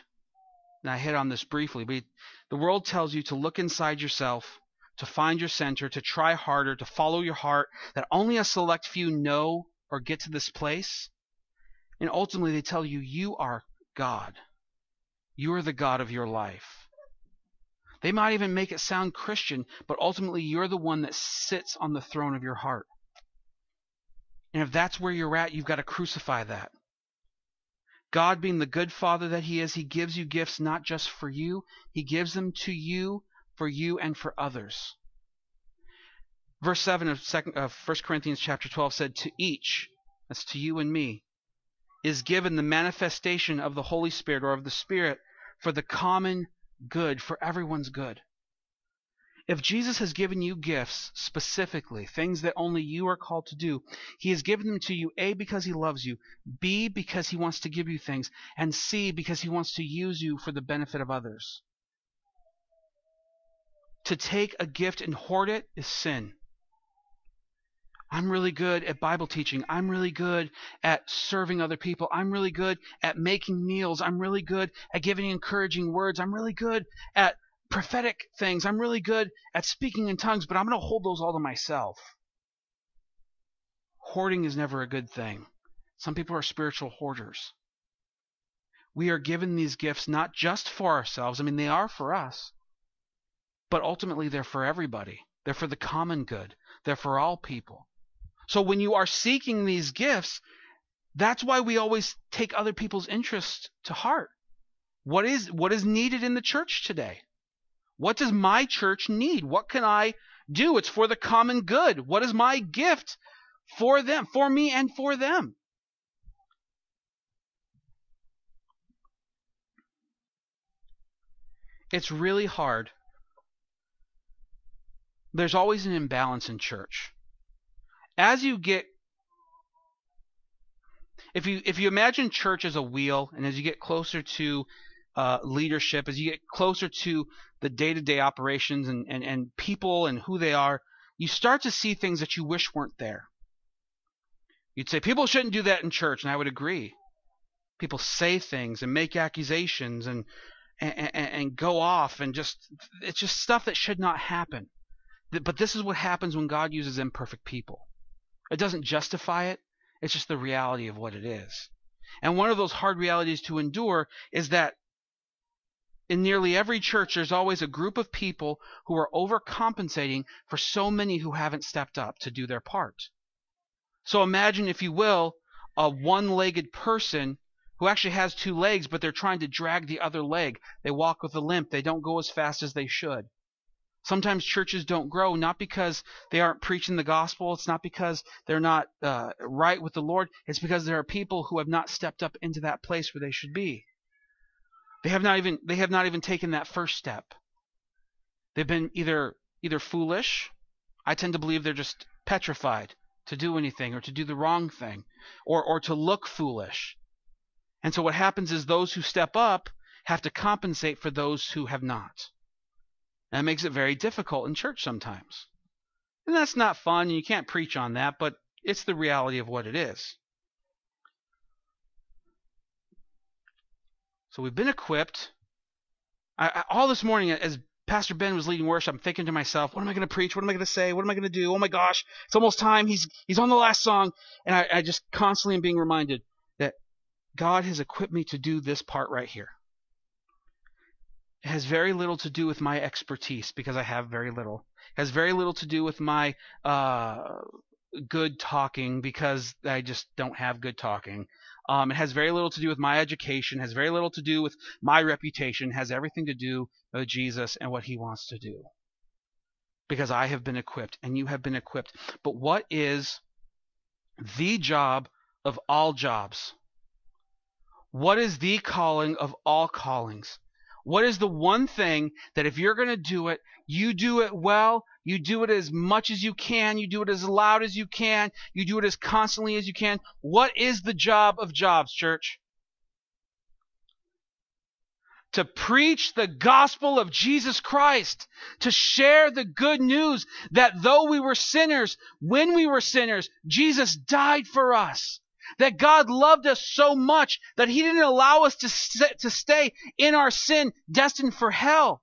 And I hit on this briefly, but the world tells you to look inside yourself, to find your center, to try harder, to follow your heart, that only a select few know or get to this place. And ultimately, they tell you, you are God. You are the God of your life. They might even make it sound Christian, but ultimately, you're the one that sits on the throne of your heart. And if that's where you're at, you've got to crucify that. God, being the good Father that He is, He gives you gifts not just for you, He gives them to you, for you, and for others. Verse 7 of, second, of 1 Corinthians chapter 12 said, To each, that's to you and me, is given the manifestation of the Holy Spirit or of the Spirit for the common good, for everyone's good. If Jesus has given you gifts specifically, things that only you are called to do, He has given them to you, A, because He loves you, B, because He wants to give you things, and C, because He wants to use you for the benefit of others. To take a gift and hoard it is sin. I'm really good at Bible teaching. I'm really good at serving other people. I'm really good at making meals. I'm really good at giving encouraging words. I'm really good at prophetic things. I'm really good at speaking in tongues, but I'm going to hold those all to myself. Hoarding is never a good thing. Some people are spiritual hoarders. We are given these gifts not just for ourselves, I mean, they are for us, but ultimately they're for everybody. They're for the common good, they're for all people. So when you are seeking these gifts, that's why we always take other people's interests to heart. What is what is needed in the church today? What does my church need? What can I do? It's for the common good. What is my gift for them, for me and for them? It's really hard. There's always an imbalance in church. As you get if you if you imagine church as a wheel and as you get closer to uh, leadership, as you get closer to the day to day operations and, and, and people and who they are, you start to see things that you wish weren't there. You'd say, people shouldn't do that in church, and I would agree. People say things and make accusations and, and, and go off, and just, it's just stuff that should not happen. But this is what happens when God uses imperfect people. It doesn't justify it, it's just the reality of what it is. And one of those hard realities to endure is that in nearly every church, there's always a group of people who are overcompensating for so many who haven't stepped up to do their part. So imagine, if you will, a one legged person who actually has two legs, but they're trying to drag the other leg. They walk with a limp, they don't go as fast as they should. Sometimes churches don't grow not because they aren't preaching the gospel. It's not because they're not uh, right with the Lord. It's because there are people who have not stepped up into that place where they should be. They have not even they have not even taken that first step. They've been either either foolish, I tend to believe they're just petrified to do anything or to do the wrong thing or or to look foolish. And so what happens is those who step up have to compensate for those who have not. And that makes it very difficult in church sometimes. And that's not fun, and you can't preach on that, but it's the reality of what it is. So we've been equipped. I, I, all this morning, as Pastor Ben was leading worship, I'm thinking to myself, what am I going to preach? What am I going to say? What am I going to do? Oh my gosh, it's almost time. He's he's on the last song, and I, I just constantly am being reminded that God has equipped me to do this part right here. It has very little to do with my expertise because I have very little. It has very little to do with my uh, good talking because I just don't have good talking. Um, it has very little to do with my education, has very little to do with my reputation, has everything to do with Jesus and what he wants to do. Because I have been equipped and you have been equipped. But what is the job of all jobs? What is the calling of all callings? What is the one thing that if you're going to do it, you do it well, you do it as much as you can, you do it as loud as you can, you do it as constantly as you can? What is the job of jobs, church? to preach the gospel of Jesus Christ, to share the good news that though we were sinners, when we were sinners, Jesus died for us. That God loved us so much that He didn't allow us to, to stay in our sin destined for hell.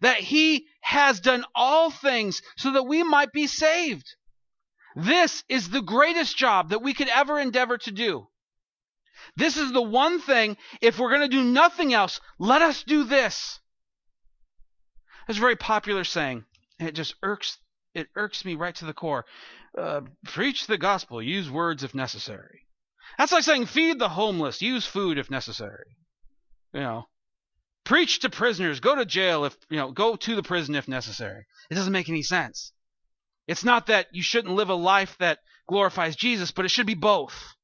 That He has done all things so that we might be saved. This is the greatest job that we could ever endeavor to do. This is the one thing, if we're going to do nothing else, let us do this. It's a very popular saying, and it just irks it irks me right to the core. Uh, preach the gospel, use words if necessary. That's like saying feed the homeless, use food if necessary. You know, preach to prisoners, go to jail if, you know, go to the prison if necessary. It doesn't make any sense. It's not that you shouldn't live a life that glorifies Jesus, but it should be both.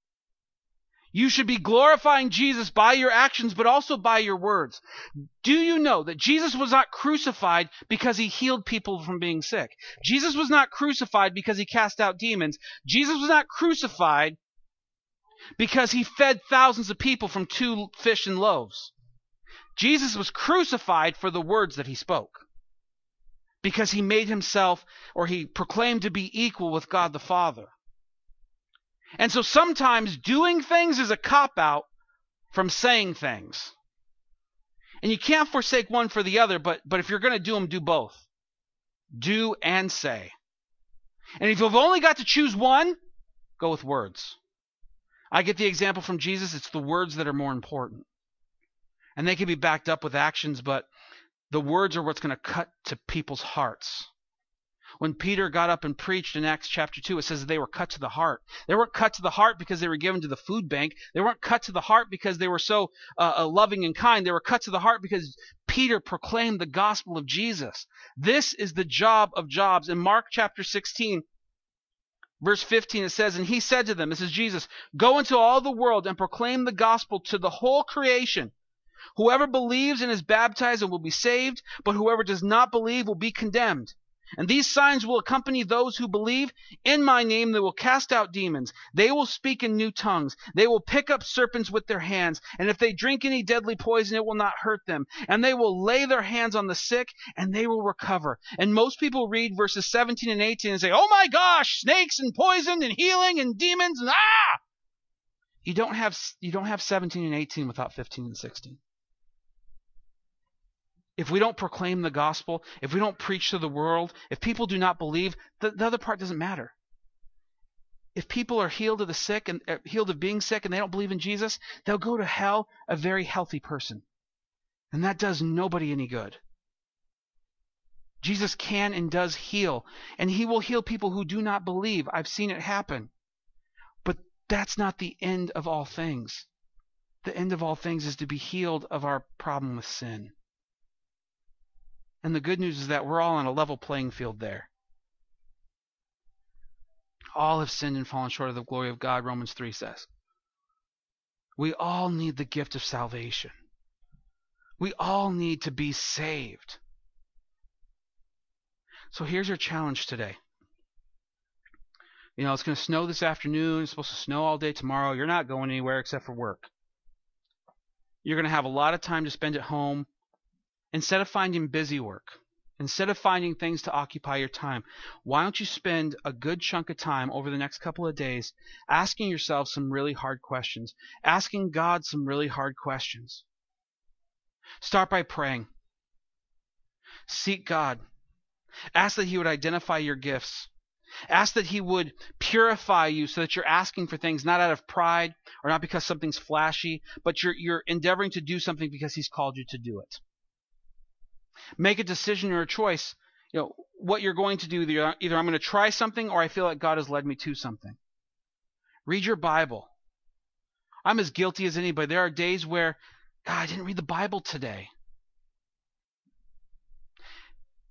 You should be glorifying Jesus by your actions, but also by your words. Do you know that Jesus was not crucified because he healed people from being sick? Jesus was not crucified because he cast out demons. Jesus was not crucified because he fed thousands of people from two fish and loaves. Jesus was crucified for the words that he spoke. Because he made himself, or he proclaimed to be equal with God the Father. And so sometimes doing things is a cop out from saying things. And you can't forsake one for the other, but, but if you're going to do them, do both. Do and say. And if you've only got to choose one, go with words. I get the example from Jesus, it's the words that are more important. And they can be backed up with actions, but the words are what's going to cut to people's hearts when Peter got up and preached in Acts chapter 2, it says they were cut to the heart. They weren't cut to the heart because they were given to the food bank. They weren't cut to the heart because they were so uh, uh, loving and kind. They were cut to the heart because Peter proclaimed the gospel of Jesus. This is the job of jobs. In Mark chapter 16, Verse 15 it says, And he said to them, This is Jesus, Go into all the world and proclaim the gospel to the whole creation. Whoever believes and is baptized and will be saved, but whoever does not believe will be condemned. And these signs will accompany those who believe. In my name they will cast out demons. They will speak in new tongues. They will pick up serpents with their hands. And if they drink any deadly poison, it will not hurt them. And they will lay their hands on the sick and they will recover. And most people read verses 17 and 18 and say, Oh my gosh, snakes and poison and healing and demons and ah! You don't have, you don't have 17 and 18 without 15 and 16 if we don't proclaim the gospel, if we don't preach to the world, if people do not believe, the, the other part doesn't matter. If people are healed of the sick and uh, healed of being sick and they don't believe in Jesus, they'll go to hell a very healthy person. And that does nobody any good. Jesus can and does heal, and he will heal people who do not believe. I've seen it happen. But that's not the end of all things. The end of all things is to be healed of our problem with sin. And the good news is that we're all on a level playing field there. All have sinned and fallen short of the glory of God, Romans 3 says. We all need the gift of salvation. We all need to be saved. So here's your challenge today. You know, it's going to snow this afternoon. It's supposed to snow all day tomorrow. You're not going anywhere except for work. You're going to have a lot of time to spend at home Instead of finding busy work, instead of finding things to occupy your time, why don't you spend a good chunk of time over the next couple of days asking yourself some really hard questions, asking God some really hard questions? Start by praying. Seek God. Ask that He would identify your gifts. Ask that He would purify you so that you're asking for things not out of pride or not because something's flashy, but you're, you're endeavoring to do something because He's called you to do it. Make a decision or a choice. You know what you're going to do. Either, I'm going to try something, or I feel like God has led me to something. Read your Bible. I'm as guilty as anybody. There are days where, God, I didn't read the Bible today.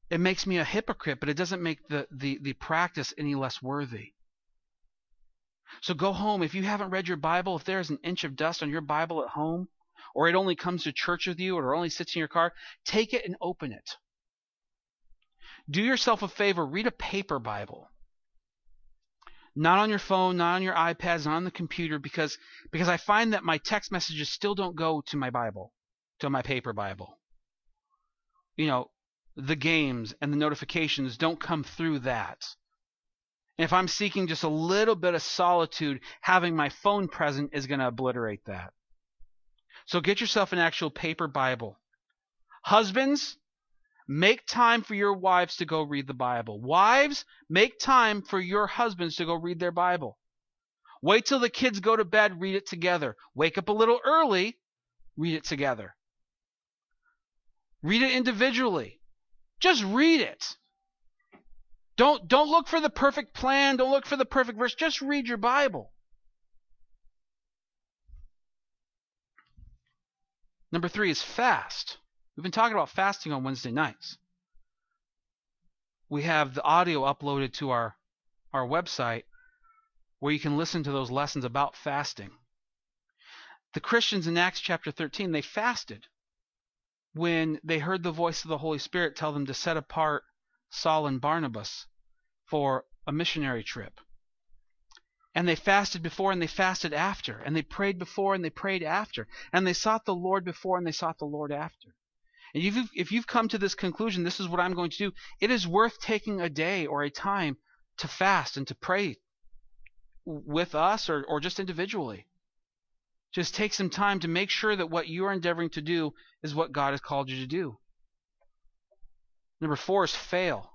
It makes me a hypocrite, but it doesn't make the, the, the practice any less worthy. So go home. If you haven't read your Bible, if there's an inch of dust on your Bible at home, or it only comes to church with you, or it only sits in your car, take it and open it. Do yourself a favor, read a paper Bible. Not on your phone, not on your iPads, not on the computer, because because I find that my text messages still don't go to my Bible, to to my paper Bible. You know, the games and the notifications don't come through that. And if I'm seeking just a little bit of solitude, having my phone present is going to obliterate that. So get yourself an actual paper Bible. Husbands, make time for your wives to go read the Bible. Wives, make time for your husbands to go read their Bible. Wait till the kids go to bed, read it together. Wake up a little early, read it together. Read it individually. Just read it. Don't don't look for the perfect plan, don't look for the perfect verse, just read your Bible. Number 3 is fast. We've been talking about fasting on Wednesday nights. We have the audio uploaded to our our website where you can listen to those lessons about fasting. The Christians in Acts chapter 13, they fasted when they heard the voice of the Holy Spirit tell them to set apart Saul and Barnabas for a missionary trip. And they fasted before and they fasted after. And they prayed before and they prayed after. And they sought the Lord before and they sought the Lord after. And if you've, if you've come to this conclusion, this is what I'm going to do, it is worth taking a day or a time to fast and to pray with us or, or just individually. Just take some time to make sure that what you are endeavoring to do is what God has called you to do. Number four is fail.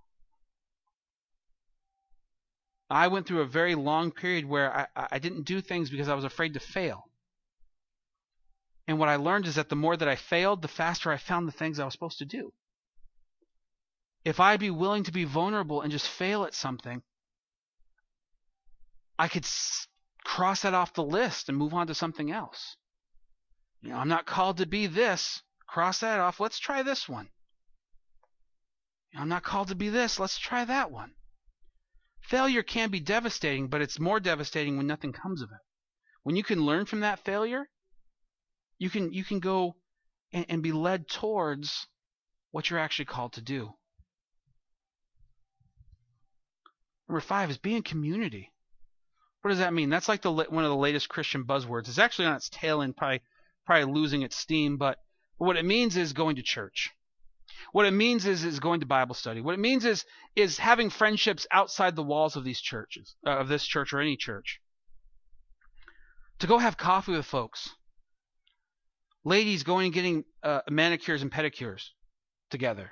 I went through a very long period where I, I didn't do things because I was afraid to fail. And what I learned is that the more that I failed, the faster I found the things I was supposed to do. If I'd be willing to be vulnerable and just fail at something, I could cross that off the list and move on to something else. You know, I'm not called to be this. Cross that off. Let's try this one. I'm not called to be this. Let's try that one. Failure can be devastating, but it's more devastating when nothing comes of it. When you can learn from that failure, you can you can go and, and be led towards what you're actually called to do. Number five is be in community. What does that mean? That's like the one of the latest Christian buzzwords. It's actually on its tail end, probably probably losing its steam. But, but what it means is going to church. What it means is is going to Bible study. What it means is is having friendships outside the walls of these churches, uh, of this church or any church. To go have coffee with folks. Ladies going and getting uh, manicures and pedicures together.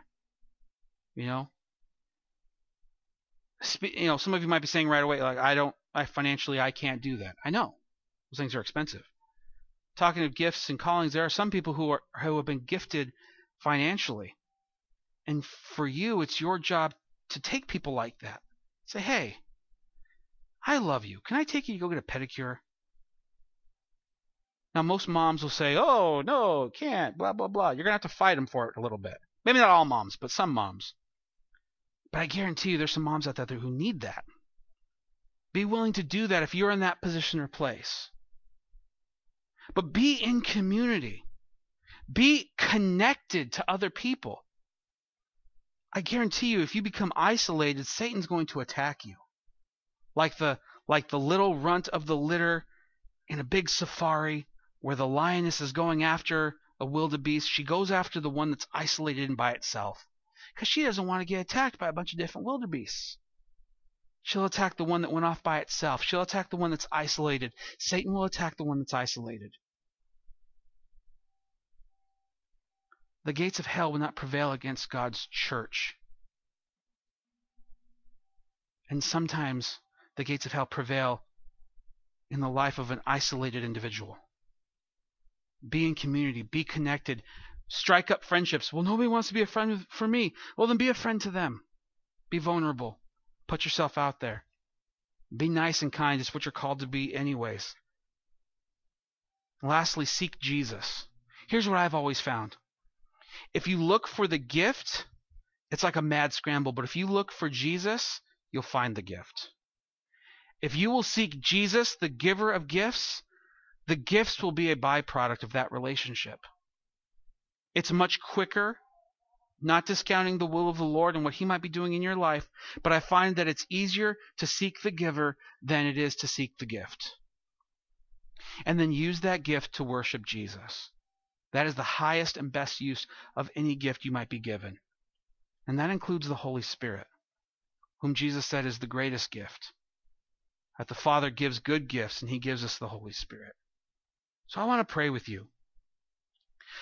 You know. Spe- you know, some of you might be saying right away, like, I don't, I financially I can't do that. I know those things are expensive. Talking of gifts and callings, there are some people who are who have been gifted financially, and for you, it's your job to take people like that. Say, hey, I love you. Can I take you to go get a pedicure? Now, most moms will say, oh, no, can't, blah, blah, blah. You're going to have to fight them for it a little bit. Maybe not all moms, but some moms. But I guarantee you there's some moms out there who need that. Be willing to do that if you're in that position or place. But be in community. Be connected to other people. I guarantee you if you become isolated, Satan's going to attack you. Like the like the little runt of the litter in a big safari where the lioness is going after a wildebeest, she goes after the one that's isolated and by itself because she doesn't want to get attacked by a bunch of different wildebeests. She'll attack the one that went off by itself. She'll attack the one that's isolated. Satan will attack the one that's isolated. The gates of hell will not prevail against God's church. And sometimes the gates of hell prevail in the life of an isolated individual. Be in community, be connected, strike up friendships. Well, nobody wants to be a friend for me. Well, then be a friend to them. Be vulnerable. Put yourself out there. Be nice and kind. It's what you're called to be, anyways. Lastly, seek Jesus. Here's what I've always found if you look for the gift, it's like a mad scramble. But if you look for Jesus, you'll find the gift. If you will seek Jesus, the giver of gifts, the gifts will be a byproduct of that relationship. It's much quicker not discounting the will of the Lord and what He might be doing in your life, but I find that it's easier to seek the giver than it is to seek the gift. And then use that gift to worship Jesus. That is the highest and best use of any gift you might be given. And that includes the Holy Spirit, whom Jesus said is the greatest gift. That the Father gives good gifts and he gives us the Holy Spirit. So I want to pray with you.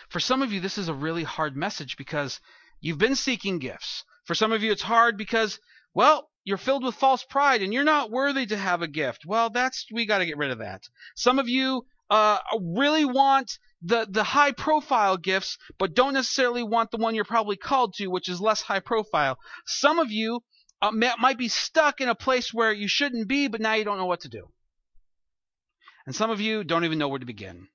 For some of you, this is a really hard message because you've been seeking gifts. For some of you, it's hard because, well, you're filled with false pride and you're not worthy to have a gift. Well, that's, we got to get rid of that. Some of you uh, really want the, the high profile gifts, but don't necessarily want the one you're probably called to, which is less high profile. Some of you uh, might be stuck in a place where you shouldn't be, but now you don't know what to do. And some of you don't even know where to begin.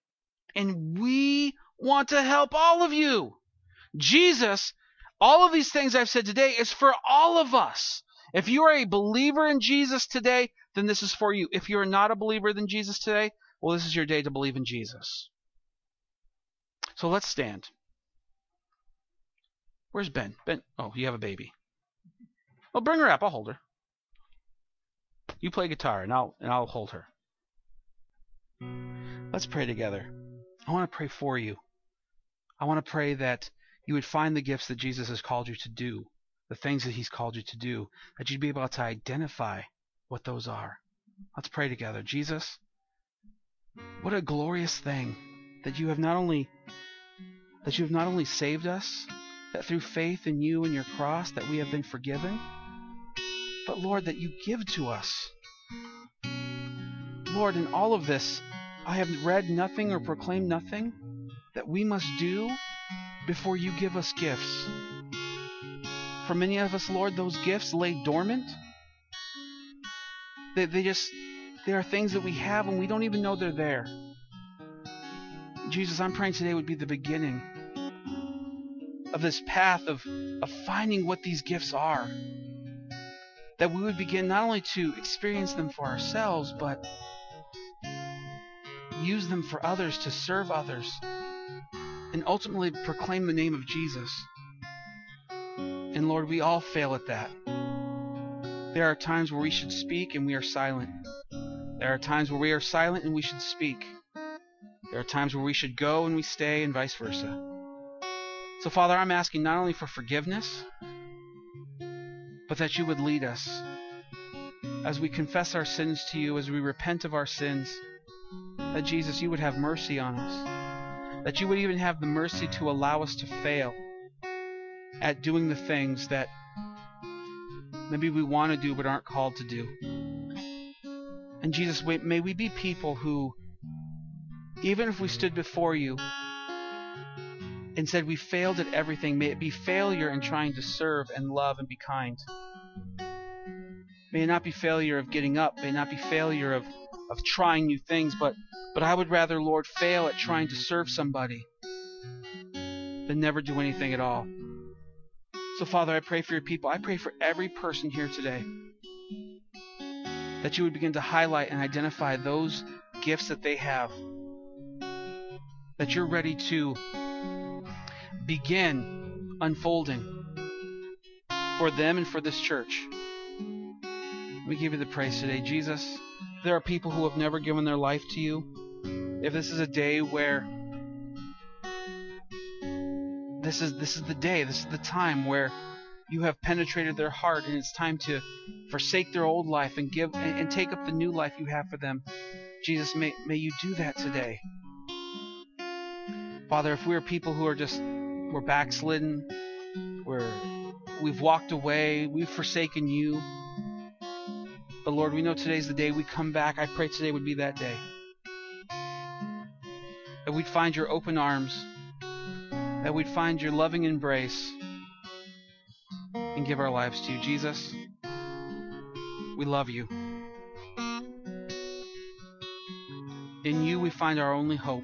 And we want to help all of you. Jesus, all of these things I've said today is for all of us. If you are a believer in Jesus today, then this is for you. If you're not a believer in Jesus today, well, this is your day to believe in Jesus. So let's stand. Where's Ben? Ben, oh, you have a baby. Well, bring her up. I'll hold her. You play guitar, and I'll and I'll hold her. Let's pray together. I want to pray for you. I want to pray that you would find the gifts that Jesus has called you to do, the things that He's called you to do, that you'd be able to identify what those are. Let's pray together. Jesus, what a glorious thing that you have not only that you have not only saved us, that through faith in you and your cross that we have been forgiven, but Lord, that you give to us. Lord, in all of this, I have read nothing or proclaimed nothing that we must do before you give us gifts. For many of us, Lord, those gifts lay dormant. They, they just, they are things that we have and we don't even know they're there. Jesus, I'm praying today would be the beginning of this path of, of finding what these gifts are. That we would begin not only to experience them for ourselves, but use them for others, to serve others, and ultimately proclaim the name of Jesus. And Lord, we all fail at that. There are times where we should speak and we are silent. There are times where we are silent and we should speak. There are times where we should go and we stay, and vice versa. So, Father, I'm asking not only for forgiveness, but that you would lead us as we confess our sins to you, as we repent of our sins, that Jesus, you would have mercy on us, that you would even have the mercy to allow us to fail at doing the things that maybe we want to do but aren't called to do. And Jesus, may we be people who even if we stood before you and said we failed at everything, may it be failure in trying to serve and love and be kind. May it not be failure of getting up, may it not be failure of, of trying new things, but, but I would rather, Lord, fail at trying to serve somebody than never do anything at all. So, Father, I pray for your people. I pray for every person here today that you would begin to highlight and identify those gifts that they have that you're ready to begin unfolding for them and for this church. We give you the praise today, Jesus. There are people who have never given their life to you. If this is a day where this is this is the day, this is the time where you have penetrated their heart and it's time to forsake their old life and give and, and take up the new life you have for them. Jesus, may, may you do that today. Father, if we are people who are just we're backslidden, we're we've walked away, we've forsaken you. But Lord, we know today's the day we come back. I pray today would be that day. That we'd find your open arms, that we'd find your loving embrace, and give our lives to you. Jesus, we love you. In you we find our only hope.